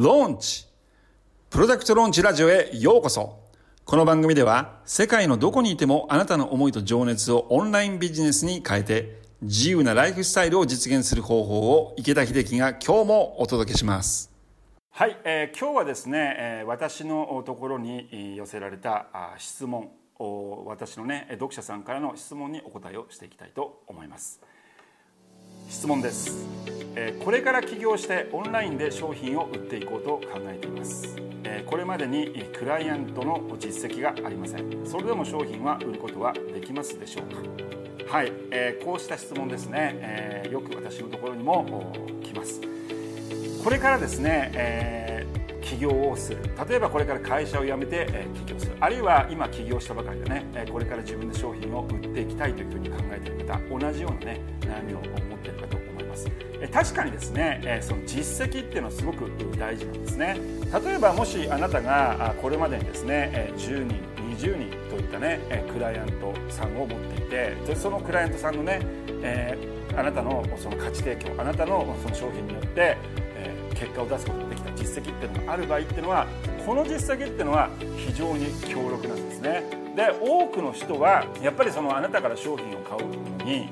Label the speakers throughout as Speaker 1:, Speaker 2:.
Speaker 1: ローンチプロダクトローンチラジオへようこそ。この番組では世界のどこにいてもあなたの思いと情熱をオンラインビジネスに変えて自由なライフスタイルを実現する方法を池田秀樹が今日もお届けします。はい、えー、今日はですね、え、私のところに寄せられた質問私のね読者さんからの質問にお答えをしていきたいと思います。質問です、これから起業してオンラインで商品を売っていこうと考えています、え、これまでにクライアントの実績がありません。それでも商品は売ることはできますでしょうか？はい、えー、こうした質問ですね、えよく私のところにも来ます。これからですね、え起業をする。例えばこれから会社を辞めて、え起業する。あるいは今起業したばかりでね、えこれから自分で商品を売っていきたいというふうに考えている方同じようなね悩みを持っているかと、確かにですね、その実績っていうのはすごく大事なんですね。例えばもしあなたがこれまでにですね10人20人といったねクライアントさんを持っていてそのクライアントさんのね、え、あなたのその価値提供あなたのその商品によって、え、結果を出すことができた実績っていうのがある場合っていうのはこの実績っていうのは非常に強力なんですね。で多くの人はやっぱりそのあなたから商品を買うのに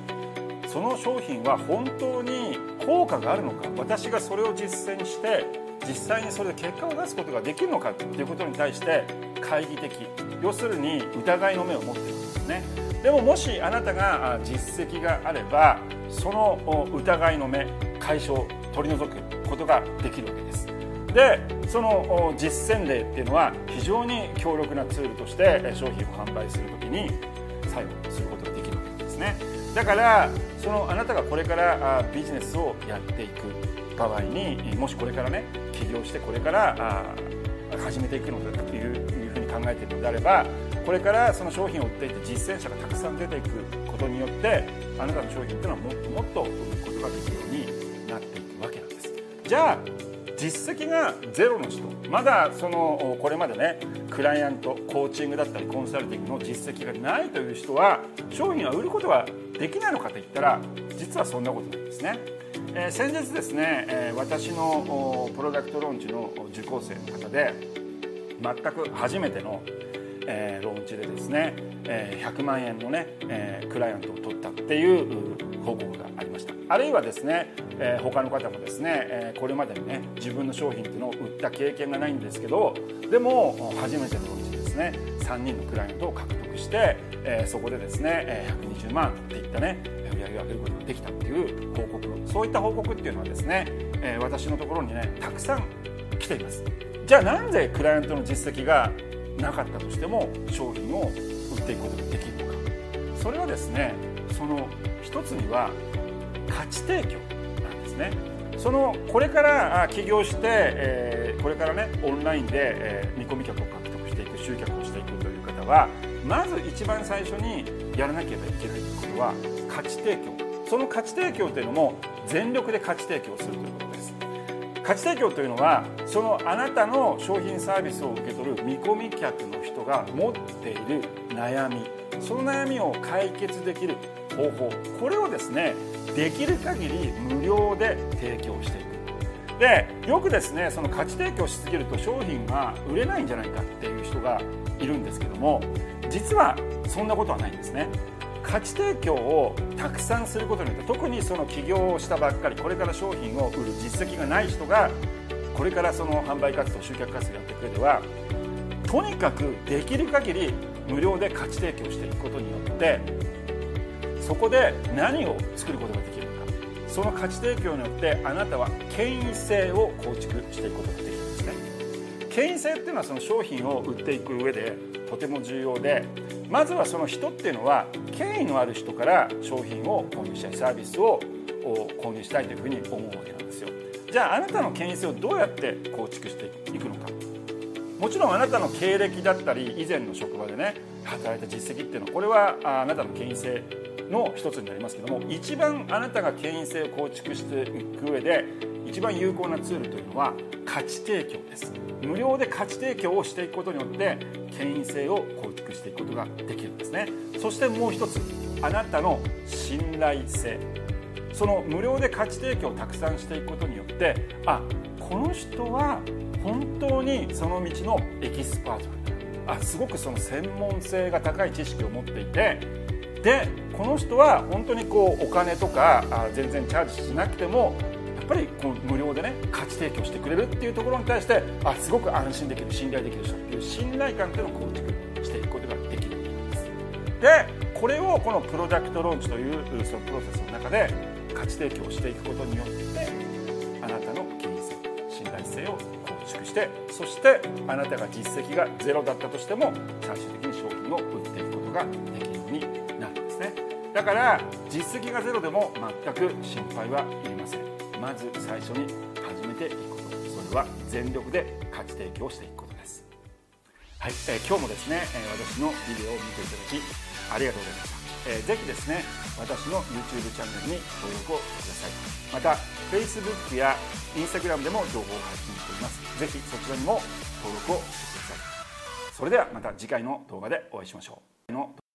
Speaker 1: その商品は本当に効果があるのか私がそれを実践して実際にそれで結果を出すことができるのかっていうことに対して懐疑的要するに疑いの目を持っているんですね。でももしあなたが実績があればその疑いの目解消取り除くことができるわけです。でその実践例っていうのは非常に強力なツールとして商品を販売する時に作用することができるわけですね。だからそのあなたがこれからビジネスをやっていく場合にもしこれからね起業してこれから始めていくのだというふうに考えているのであればこれからその商品を売っていって実践者がたくさん出ていくことによってあなたの商品っていうのはもっともっと売ることができるようになっていくわけなんです。じゃあ実績がゼロの人まだそのこれまでねクライアントコーチングだったりコンサルティングの実績がないという人は商品は売ることができないのかといったら実はそんなことないですね、えー、先日ですね、えー、私のプロダクトローンチの受講生の方で全く初めてのえー、ローンチでですね、え、100万円のね、え、クライアントを取ったっていう報告があるいはですね、えー、他の方もですね、えー、これまでにね自分の商品っていうのを売った経験がないんですけどでも初めてのローンチですね3人のクライアントを獲得して、えー、そこでですね、120万っていったね売り上げを上げることができたっていう報告そういった報告っていうのはですね、え私のところにねたくさん来ています。じゃあなんでクライアントの実績がなかったとしても商品を売っていくことができるのか。それはですねその一つには価値提供なんですね。そのこれから起業して、えー、これからねオンラインで、えー、見込み客を獲得していく集客をしていくという方はまず一番最初にやらなければいけないことは価値提供。その価値提供というのも全力で価値提供するということです。価値提供というのはそのあなたの商品サービスを受け取る見込み客の人が持っている悩みその悩みを解決できる方法これをですねできる限り無料で提供していく。でよくですねその価値提供しすぎると商品が売れないんじゃないかっていう人がいるんですけども実はそんなことはないんですね。価値提供をたくさんすることによって特にその起業をしたばっかりこれから商品を売る実績がない人がこれからその販売活動集客活動やっていく上ではとにかくできる限り無料で価値提供していくことによってそこで何を作ることができるのか。その価値提供によってあなたは権威性を構築していくことができるんですね。権威性っていうのはその商品を売っていく上でとても重要でまずはその人っていうのは権威のある人から商品を購入したいサービスを購入したいというふうに思うわけなんですよ。じゃああなたの権威性をどうやって構築していくのか。もちろんあなたの経歴だったり以前の職場でね働いた実績っていうのはこれはあなたの権威性の一つになりますけども一番あなたが権威性を構築していく上で一番有効なツールというのは価値提供です。無料で価値提供をしていくことによって権威性を構築していくことができるんですね。そしてもう一つあなたの信頼性。その無料で価値提供をたくさんしていくことによってあこの人は本当にその道のエキスパートなんだあすごくその専門性が高い知識を持っていて。でこの人は本当にこうお金とかあ全然チャージしなくてもやっぱりこう無料でね価値提供してくれるっていうところに対してあすごく安心できる信頼できる人っていう信頼感っていうのを構築していくことができるんです。でこれをこのプロダクトローンチというそのプロセスの中で価値提供していくことによって信頼性を構築してそしてあなたが実績がゼロだったとしても最終的に商品を売っていくことができるようになるんですね。だから実績がゼロでも全く心配はいりません。まず最初に始めていくこと。それは全力で価値提供していくことです。はい、えー今日もですね、え私のビデオを見ていただきありがとうございました、えーぜひですね私の YouTube チャンネルに登録をください。また Facebook や Instagram でも情報を配信しています。ぜひそちらにも登録をしてください。それではまた次回の動画でお会いしましょう。